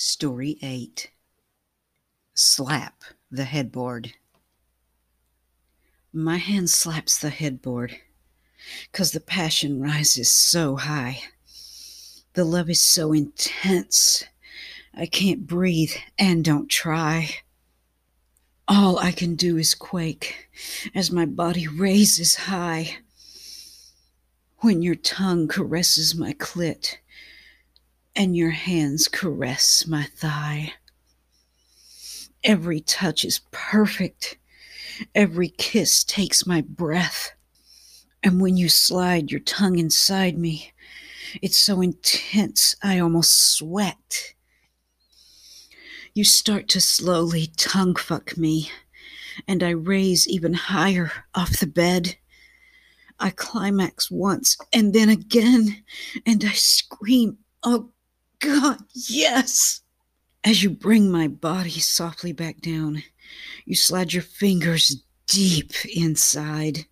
Story 8 Slap the Headboard. My hand slaps the headboard, 'cause the passion rises so high. The love is so intense, I can't breathe and don't try. All I can do is quake as my body raises high. When your tongue caresses my clit, and your hands caress my thigh. Every touch is perfect. Every kiss takes my breath. And when you slide your tongue inside me, it's so intense I almost sweat. You start to slowly tongue fuck me, and I raise even higher off the bed. I climax once and then again, and I scream, Oh God, yes. As you bring my body softly back down, you slide your fingers deep inside.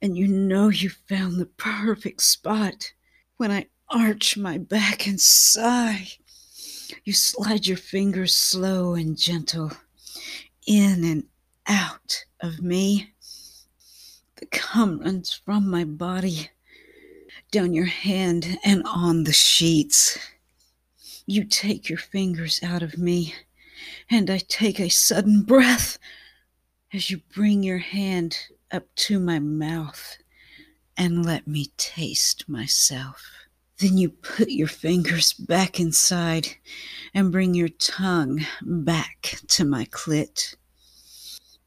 And you know you found the perfect spot when I arch my back and sigh. You slide your fingers slow and gentle in and out of me. The cum runs from my body down your hand and on the sheets. You take your fingers out of me, and I take a sudden breath as you bring your hand up to my mouth and let me taste myself. Then you put your fingers back inside and bring your tongue back to my clit.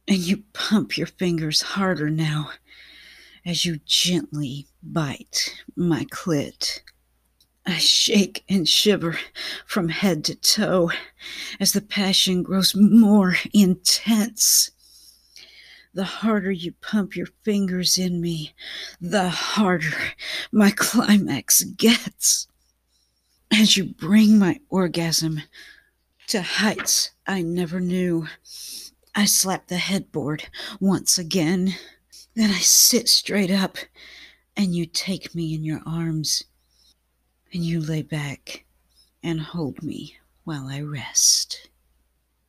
And you pump your fingers harder now as you gently bite my clit. I shake and shiver from head to toe as the passion grows more intense. The harder you pump your fingers in me, the harder my climax gets. As you bring my orgasm to heights I never knew, I slap the headboard once again. Then I sit straight up and you take me in your arms and you lay back and hold me while I rest.